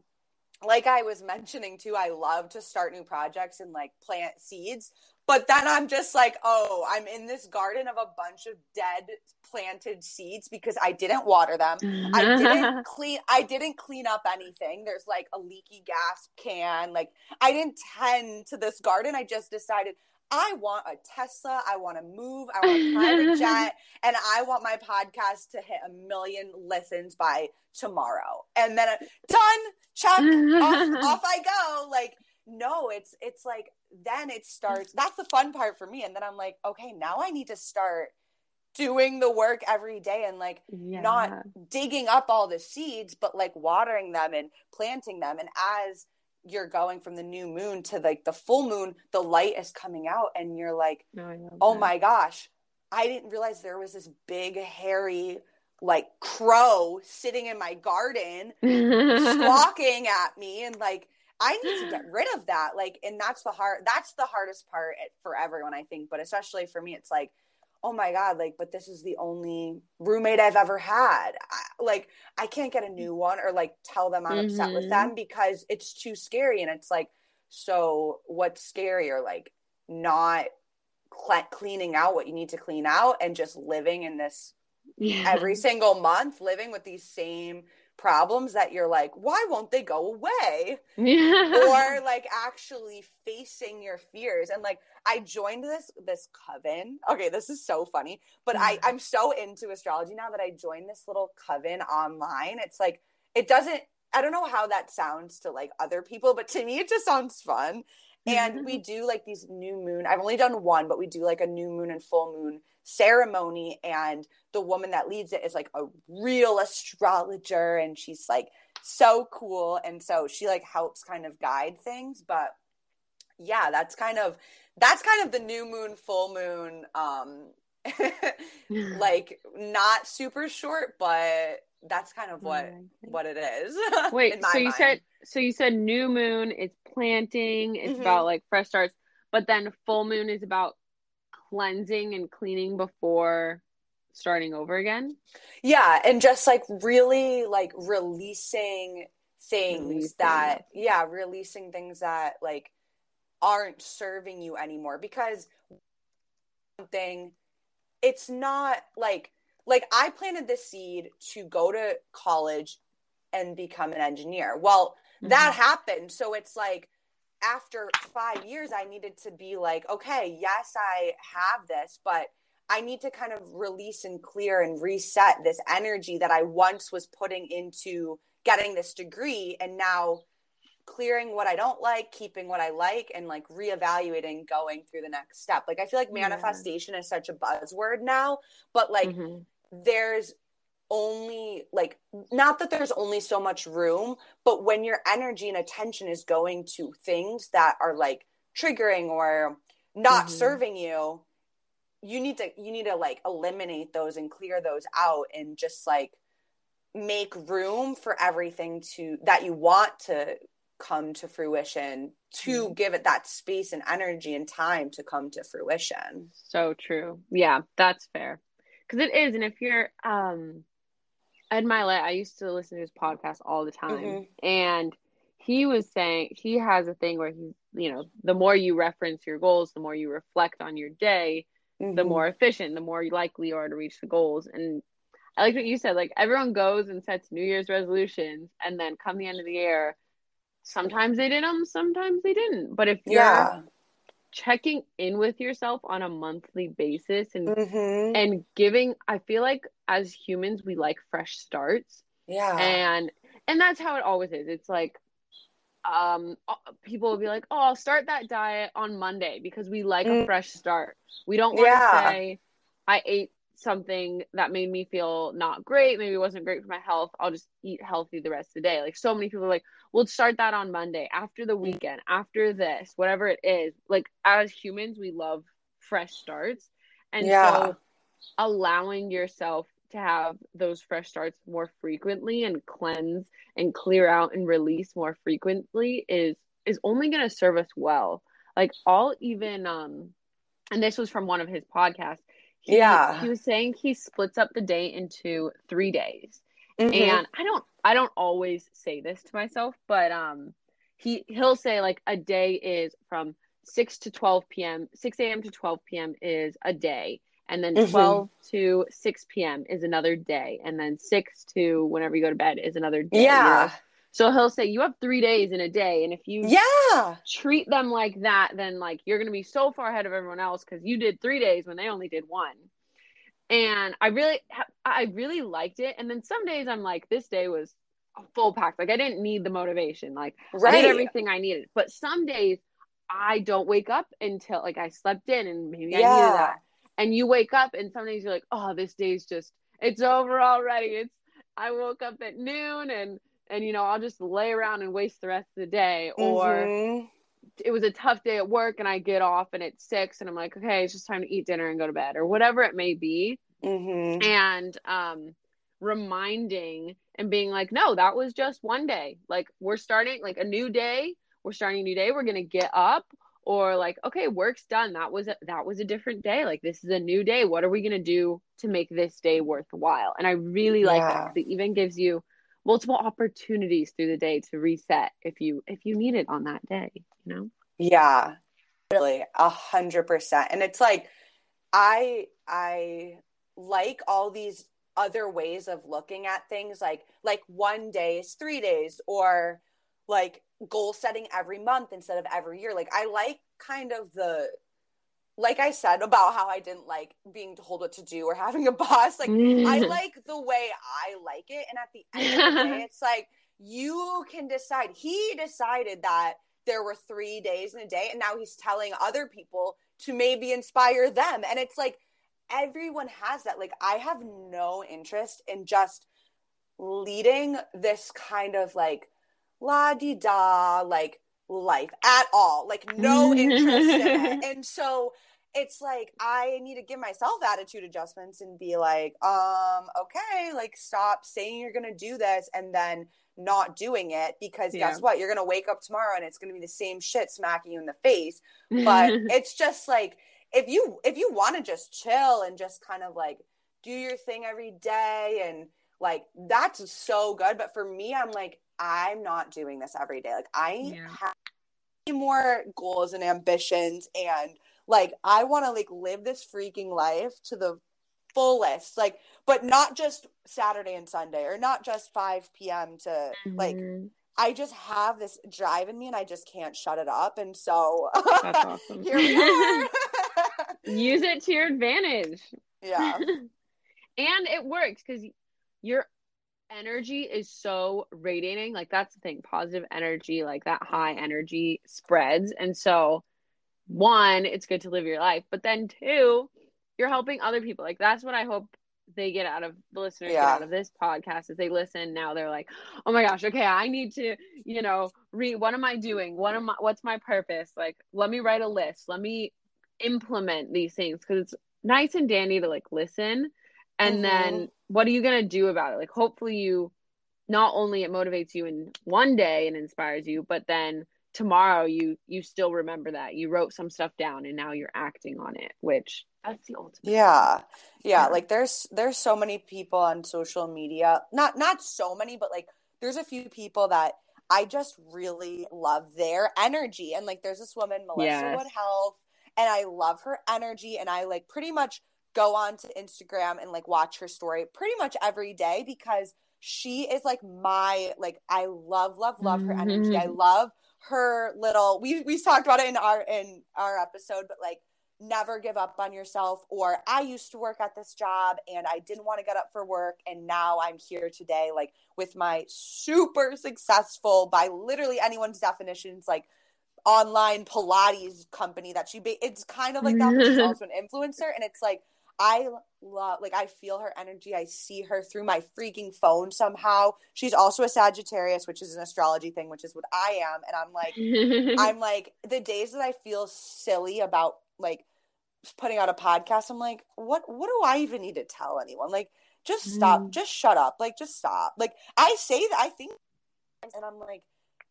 like i was mentioning too i love to start new projects and like plant seeds but then i'm just like oh i'm in this garden of a bunch of dead planted seeds because i didn't water them I didn't clean I didn't clean up anything. There's like a leaky gas can. Like I didn't tend to this garden. I just decided I want a Tesla. I want to move. I want a private jet. And I want my podcast to hit a million listens by tomorrow. And then done, chuck, off, off I go. Like, no, it's it's like then it starts. That's the fun part for me. And then I'm like, okay, now I need to start doing the work every day and like yeah. not digging up all the seeds, but like watering them and planting them. And as you're going from the new moon to like the full moon, the light is coming out, and you're like, oh that. my gosh, I didn't realize there was this big, hairy, like crow sitting in my garden, squawking at me, and like, I need to get rid of that. Like, and that's the hard, that's the hardest part eh, for everyone, I think, but especially for me, it's like, oh my god like but this is the only roommate i've ever had I, like i can't get a new one or like tell them i'm mm-hmm. upset with mm-hmm. them because it's too scary and it's like so what's scarier like not cl- cleaning out what you need to clean out and just living in this yeah. every single month living with these same problems that you're like, why won't they go away? Yeah. Or like actually facing your fears. And like I joined this this coven. Okay, this is so funny. But I, mm. I'm so into astrology now that I joined this little coven online. It's like it doesn't I don't know how that sounds to like other people, but to me it just sounds fun. And we do like these new moon. I've only done one, but we do like a new moon and full moon ceremony and the woman that leads it is like a real astrologer and she's like so cool and so she like helps kind of guide things but yeah that's kind of that's kind of the new moon full moon um like not super short but that's kind of what what it is wait so you mind. said so you said new moon is planting it's mm-hmm. about like fresh starts but then full moon is about cleansing and cleaning before starting over again. Yeah, and just like really like releasing things releasing. that yeah, releasing things that like aren't serving you anymore because something it's not like like I planted this seed to go to college and become an engineer. Well, mm-hmm. that happened. So it's like after five years, I needed to be like, okay, yes, I have this, but I need to kind of release and clear and reset this energy that I once was putting into getting this degree and now clearing what I don't like, keeping what I like, and like reevaluating going through the next step. Like, I feel like manifestation yeah. is such a buzzword now, but like, mm-hmm. there's only like not that there's only so much room but when your energy and attention is going to things that are like triggering or not mm-hmm. serving you you need to you need to like eliminate those and clear those out and just like make room for everything to that you want to come to fruition to mm-hmm. give it that space and energy and time to come to fruition so true yeah that's fair because it is and if you're um Ed Mylett, I used to listen to his podcast all the time, mm-hmm. and he was saying he has a thing where he's, you know, the more you reference your goals, the more you reflect on your day, mm-hmm. the more efficient, the more likely you are to reach the goals. And I like what you said, like everyone goes and sets New Year's resolutions, and then come the end of the year, sometimes they did them, sometimes they didn't. But if you're yeah checking in with yourself on a monthly basis and mm-hmm. and giving i feel like as humans we like fresh starts yeah and and that's how it always is it's like um people will be like oh i'll start that diet on monday because we like mm. a fresh start we don't want to yeah. say i ate something that made me feel not great, maybe it wasn't great for my health, I'll just eat healthy the rest of the day. Like so many people are like, we'll start that on Monday, after the weekend, after this, whatever it is. Like as humans, we love fresh starts. And yeah. so allowing yourself to have those fresh starts more frequently and cleanse and clear out and release more frequently is is only going to serve us well. Like all even um and this was from one of his podcasts he, yeah. He was saying he splits up the day into three days. Mm-hmm. And I don't I don't always say this to myself, but um he he'll say like a day is from 6 to 12 p.m. 6 a.m. to 12 p.m. is a day. And then mm-hmm. 12 to 6 p.m. is another day. And then 6 to whenever you go to bed is another day. Yeah. You know? So he'll say, You have three days in a day. And if you yeah treat them like that, then like you're going to be so far ahead of everyone else because you did three days when they only did one. And I really, I really liked it. And then some days I'm like, This day was full packed. Like I didn't need the motivation. Like right. I did everything I needed. But some days I don't wake up until like I slept in and maybe yeah. I needed that. And you wake up and some days you're like, Oh, this day's just it's over already. It's I woke up at noon and and you know I'll just lay around and waste the rest of the day or mm-hmm. it was a tough day at work and I get off and it's six and I'm like okay it's just time to eat dinner and go to bed or whatever it may be mm-hmm. and um reminding and being like no that was just one day like we're starting like a new day we're starting a new day we're gonna get up or like okay work's done. That was a, that was a different day. Like this is a new day. What are we going to do to make this day worthwhile? And i really like that it even gives you multiple opportunities through the day to reset if you if you need it on that day you know? Yeah. Really a hundred percent. And it's like i i like all these other ways of looking at things. Like like one day is three days or like goal setting every month instead of every year. Like I like kind of the like I said about how I didn't like being told what to do or having a boss. Like I mm. like the way I like it. And at the end of the day, it's like you can decide. He decided that there were three days in a day, and now he's telling other people to maybe inspire them. And it's like everyone has that. Like I have no interest in just leading this kind of like la di da like life at all. Like no interest in it. And so it's like i need to give myself attitude adjustments and be like um okay like stop saying you're gonna do this and then not doing it because yeah. guess what? You're gonna wake up tomorrow and it's gonna be the same shit smacking you in the face. But it's just like if you if you want to just chill and just kind of like do your thing every day and like that's so good. But for me i'm like I'm not doing this every day. Like I yeah. have more goals and ambitions and like I want to like live this freaking life to the fullest. Like but not just Saturday and Sunday or not just 5 p.m. to mm-hmm. like I just have this drive in me and I just can't shut it up. And so awesome. here we are. Use it to your advantage. Yeah. and it works because you're energy is so radiating. Like that's the thing, positive energy, like that high energy spreads. And so one, it's good to live your life, but then two, you're helping other people. Like that's what I hope they get out of the listeners yeah. get out of this podcast as they listen now they're like oh my gosh okay i need to you know read what am i doing what am I, what's my purpose like let me write a list let me implement these things because it's nice and dandy to like listen and mm-hmm. then what are you going to do about it like hopefully you not only it motivates you in one day and inspires you but then tomorrow you you still remember that you wrote some stuff down and now you're acting on it which that's the ultimate yeah. yeah yeah like there's there's so many people on social media not not so many but like there's a few people that i just really love their energy and like there's this woman melissa yes. wood health and i love her energy and i like pretty much go on to Instagram and like watch her story pretty much every day because she is like my like I love love love her energy. I mm-hmm. love her little we we talked about it in our in our episode but like never give up on yourself or I used to work at this job and I didn't want to get up for work and now I'm here today like with my super successful by literally anyone's definitions like online Pilates company that she ba- it's kind of like that she's also an influencer and it's like I love like I feel her energy. I see her through my freaking phone somehow. She's also a Sagittarius, which is an astrology thing, which is what I am. And I'm like I'm like the days that I feel silly about like putting out a podcast, I'm like, what what do I even need to tell anyone? Like just stop, mm. just shut up. Like just stop. Like I say that I think and I'm like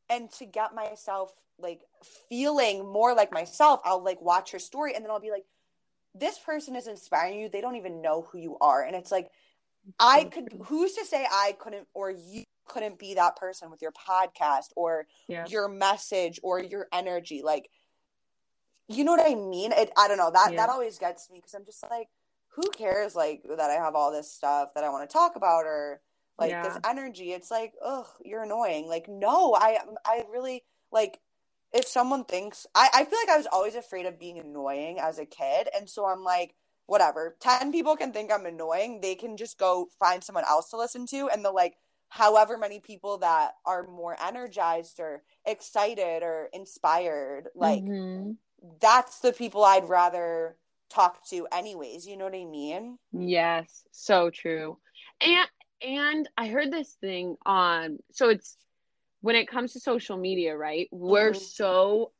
and to get myself like feeling more like myself, I'll like watch her story and then I'll be like this person is inspiring you. They don't even know who you are. And it's like, I could, who's to say I couldn't or you couldn't be that person with your podcast or yeah. your message or your energy? Like, you know what I mean? It, I don't know. That, yeah. that always gets me because I'm just like, who cares, like, that I have all this stuff that I want to talk about or like Yeah. this energy it's like ugh you're annoying like no i i really like if someone thinks I, I feel like i was always afraid of being annoying as a kid and so i'm like whatever 10 people can think i'm annoying they can just go find someone else to listen to and the like however many people that are more energized or excited or inspired like Mhm. that's the people i'd rather talk to anyways you know what i mean Yes, so true. And and I heard this thing on so it's when it comes to social media, right? We're Mhm. so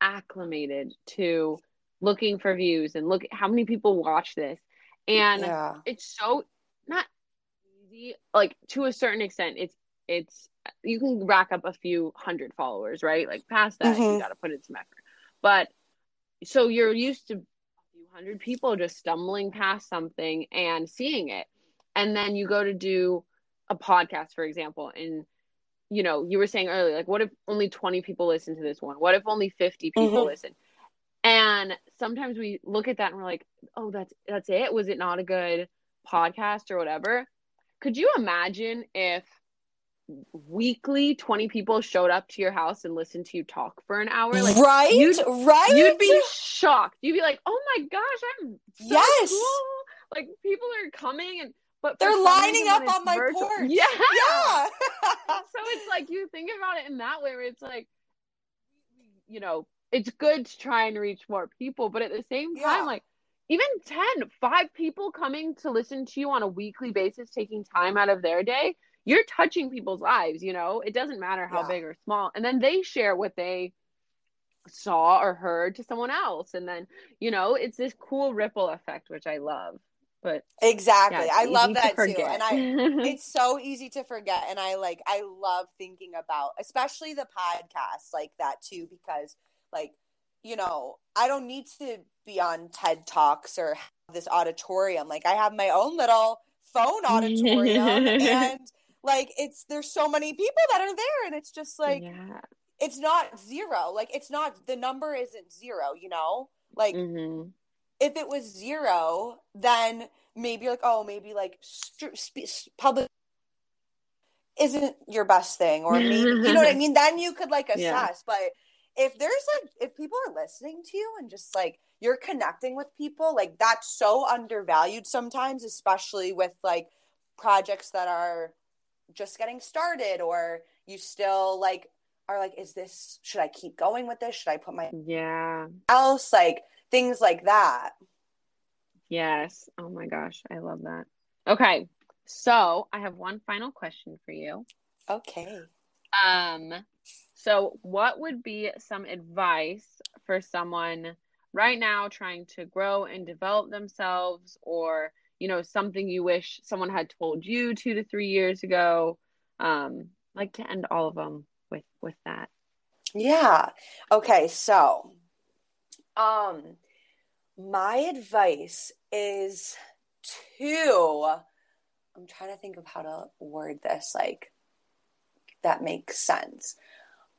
acclimated to looking for views and look how many people watch this. And yeah it's so not easy like to a certain extent it's it's you can rack up a few hundred followers right like past that you Mhm. got to put in some effort but so you're used to a few hundred people just stumbling past something and seeing it and then you go to do a podcast for example and you know you were saying earlier like what if only 20 people listen to this one? What if only 50 people Mhm. listen? And sometimes we look at that and we're like oh that's that's it? Was it not a good podcast or whatever? Could you imagine if weekly 20 people showed up to your house and listened to you talk for an hour? Like right? you'd- right? you'd be shocked. You'd be like oh my gosh i'm so Yes. cool. Like people are coming and but they're lining up on my virtual- porch. Yeah. Yeah. So it's like you think about it in that way where it's like you know it's good to try and reach more people but at the same time Yeah. like even 10 five people coming to listen to you on a weekly basis taking time out of their day you're touching people's lives you know? It doesn't matter how Yeah. big or small. And then they share what they saw or heard to someone else. And then you know it's this cool ripple effect which i love but exactly. yeah, i love easy to that too and i it's so easy to forget and i like i love thinking about especially the podcast like that too because like you know i don't need to be on ted talks or have this auditorium. Like i have my own little phone auditorium and like it's there's so many people that are there and it's just like yeah. it's not zero. Like it's not the number isn't zero you know? Like hmm if it was zero, then maybe like oh maybe like st- sp- public isn't your best thing, or maybe you know what I mean. Then you could like assess. Yeah. But if there's like if people are listening to you and just like you're connecting with people, like that's so undervalued sometimes, especially with like projects that are just getting started, or you still like are like, is this should I keep going with this? Should I put my yeah else like things like that? Yes. Oh my gosh, I love that. Okay. So, I have one final question for you. Okay. Um so what would be some advice for someone right now trying to grow and develop themselves or, you know, something you wish someone had told you 2 to 3 years ago? Um like to end all of them with with that. Yeah. Okay, so um my advice is to I'm trying to think of how to word this like that makes sense.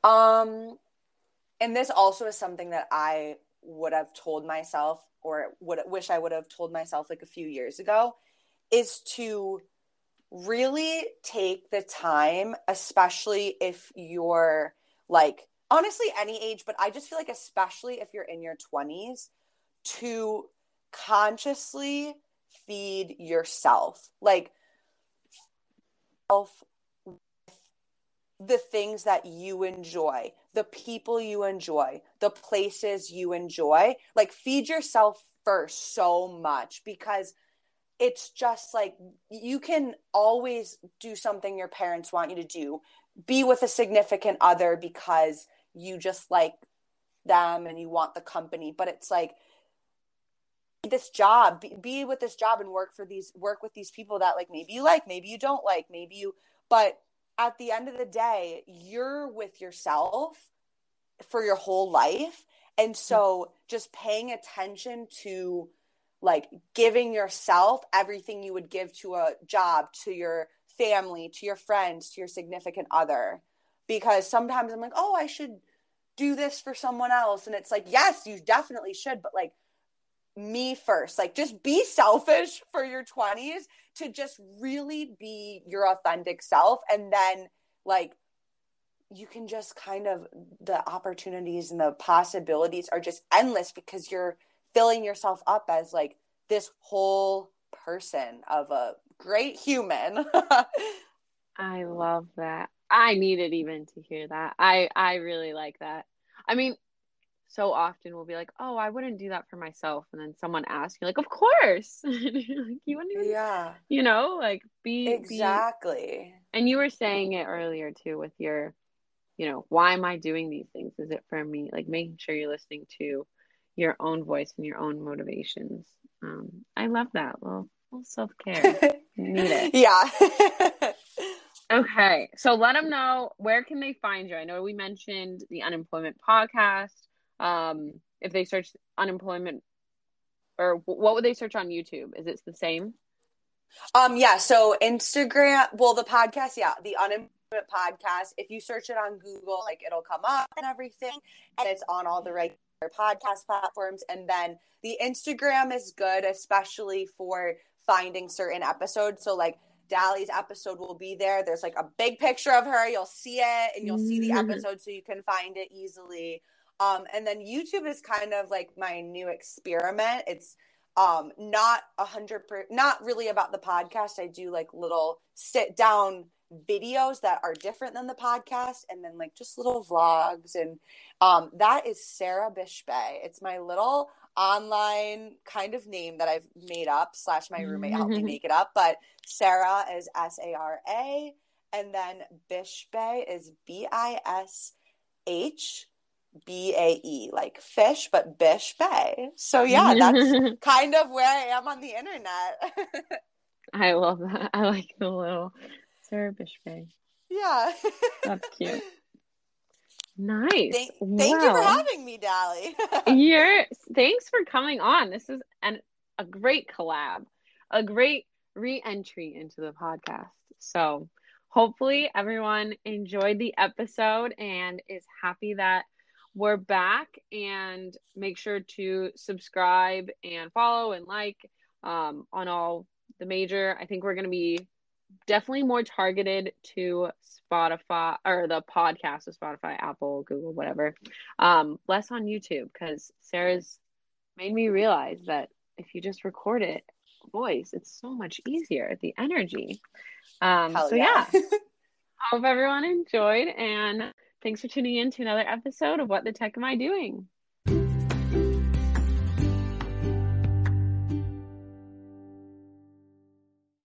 Um and this also is something that I would have told myself or would wish I would have told myself like a few years ago is to really take the time especially if you're like honestly any age but i just feel like especially if you're in your 20s to consciously feed yourself like self the things that you enjoy the people you enjoy the places you enjoy like feed yourself first so much because it's just like you can always do something your parents want you to do be with a significant other because you just like them and you want the company. But it's like this job be, be with this job and work for these work with these people that like maybe you like maybe you don't like maybe you but at the end of the day you're with yourself for your whole life. And so just paying attention to like giving yourself everything you would give to a job to your family to your friends to your significant other because sometimes i'm like oh i should do this for someone else and it's like yes you definitely should but like me first. Like just be selfish for your 20s to just really be your authentic self and then like you can just kind of the opportunities and the possibilities are just endless because you're filling yourself up as like this whole person of a great human. I love that. I needed even to hear that. I I really like that. I mean, so often we'll be like, "Oh, I wouldn't do that for myself," and then someone asks you, like, "Of course." like, you wouldn't even, yeah, you know, like be exactly. Be... And you were saying it earlier too with your, you know, why am I doing these things? Is it for me? Like making sure you're listening to your own voice and your own motivations. Um, I love that. Well, little self care. Need it. Yeah. okay, so let them know where can they find you. I know we mentioned the unemployment podcast um, if they search unemployment or what would they search on YouTube? Is it the same? Um, yeah. So Instagram, well, the podcast, yeah, the unemployment podcast. If you search it on Google, like it'll come up and everything, and it's on all the regular podcast platforms. And then the Instagram is good, especially for finding certain episodes. So like Dallie's episode will be there. There's like a big picture of her. You'll see it and you'll see the episode so you can find it easily. Um, and then YouTube is kind of like my new experiment. It's um, not a hundred per, not really about the podcast. I do like little sit down videos that are different than the podcast, and then like just little vlogs. And um, that is Sarah Bishbae. It's my little online kind of name that I've made up. Slash, my roommate helped me mm-hmm. make it up. But Sarah is S A R A, and then Bishbae is B I S H B A E, like fish, but Bish Bay. So yeah, that's kind of where I am on the internet. I love that. I like the little Sarah Bish Bay. Yeah. that's cute. Nice. Thank, thank you for having me, Dolly. You're thanks for coming on. This is an a great collab, a great re-entry into the podcast. So hopefully everyone enjoyed the episode and is happy that we're back and make sure to subscribe and follow and like um, on all the major. I think we're going to be definitely more targeted to Spotify or the podcast of Spotify, Apple, Google, whatever. Um, less on YouTube because Sarah's made me realize that if you just record it voice, it's so much easier. The energy. Um, so yeah. yeah. Hope everyone enjoyed and Thanks for tuning in to another episode of What the Tech Am I Doing?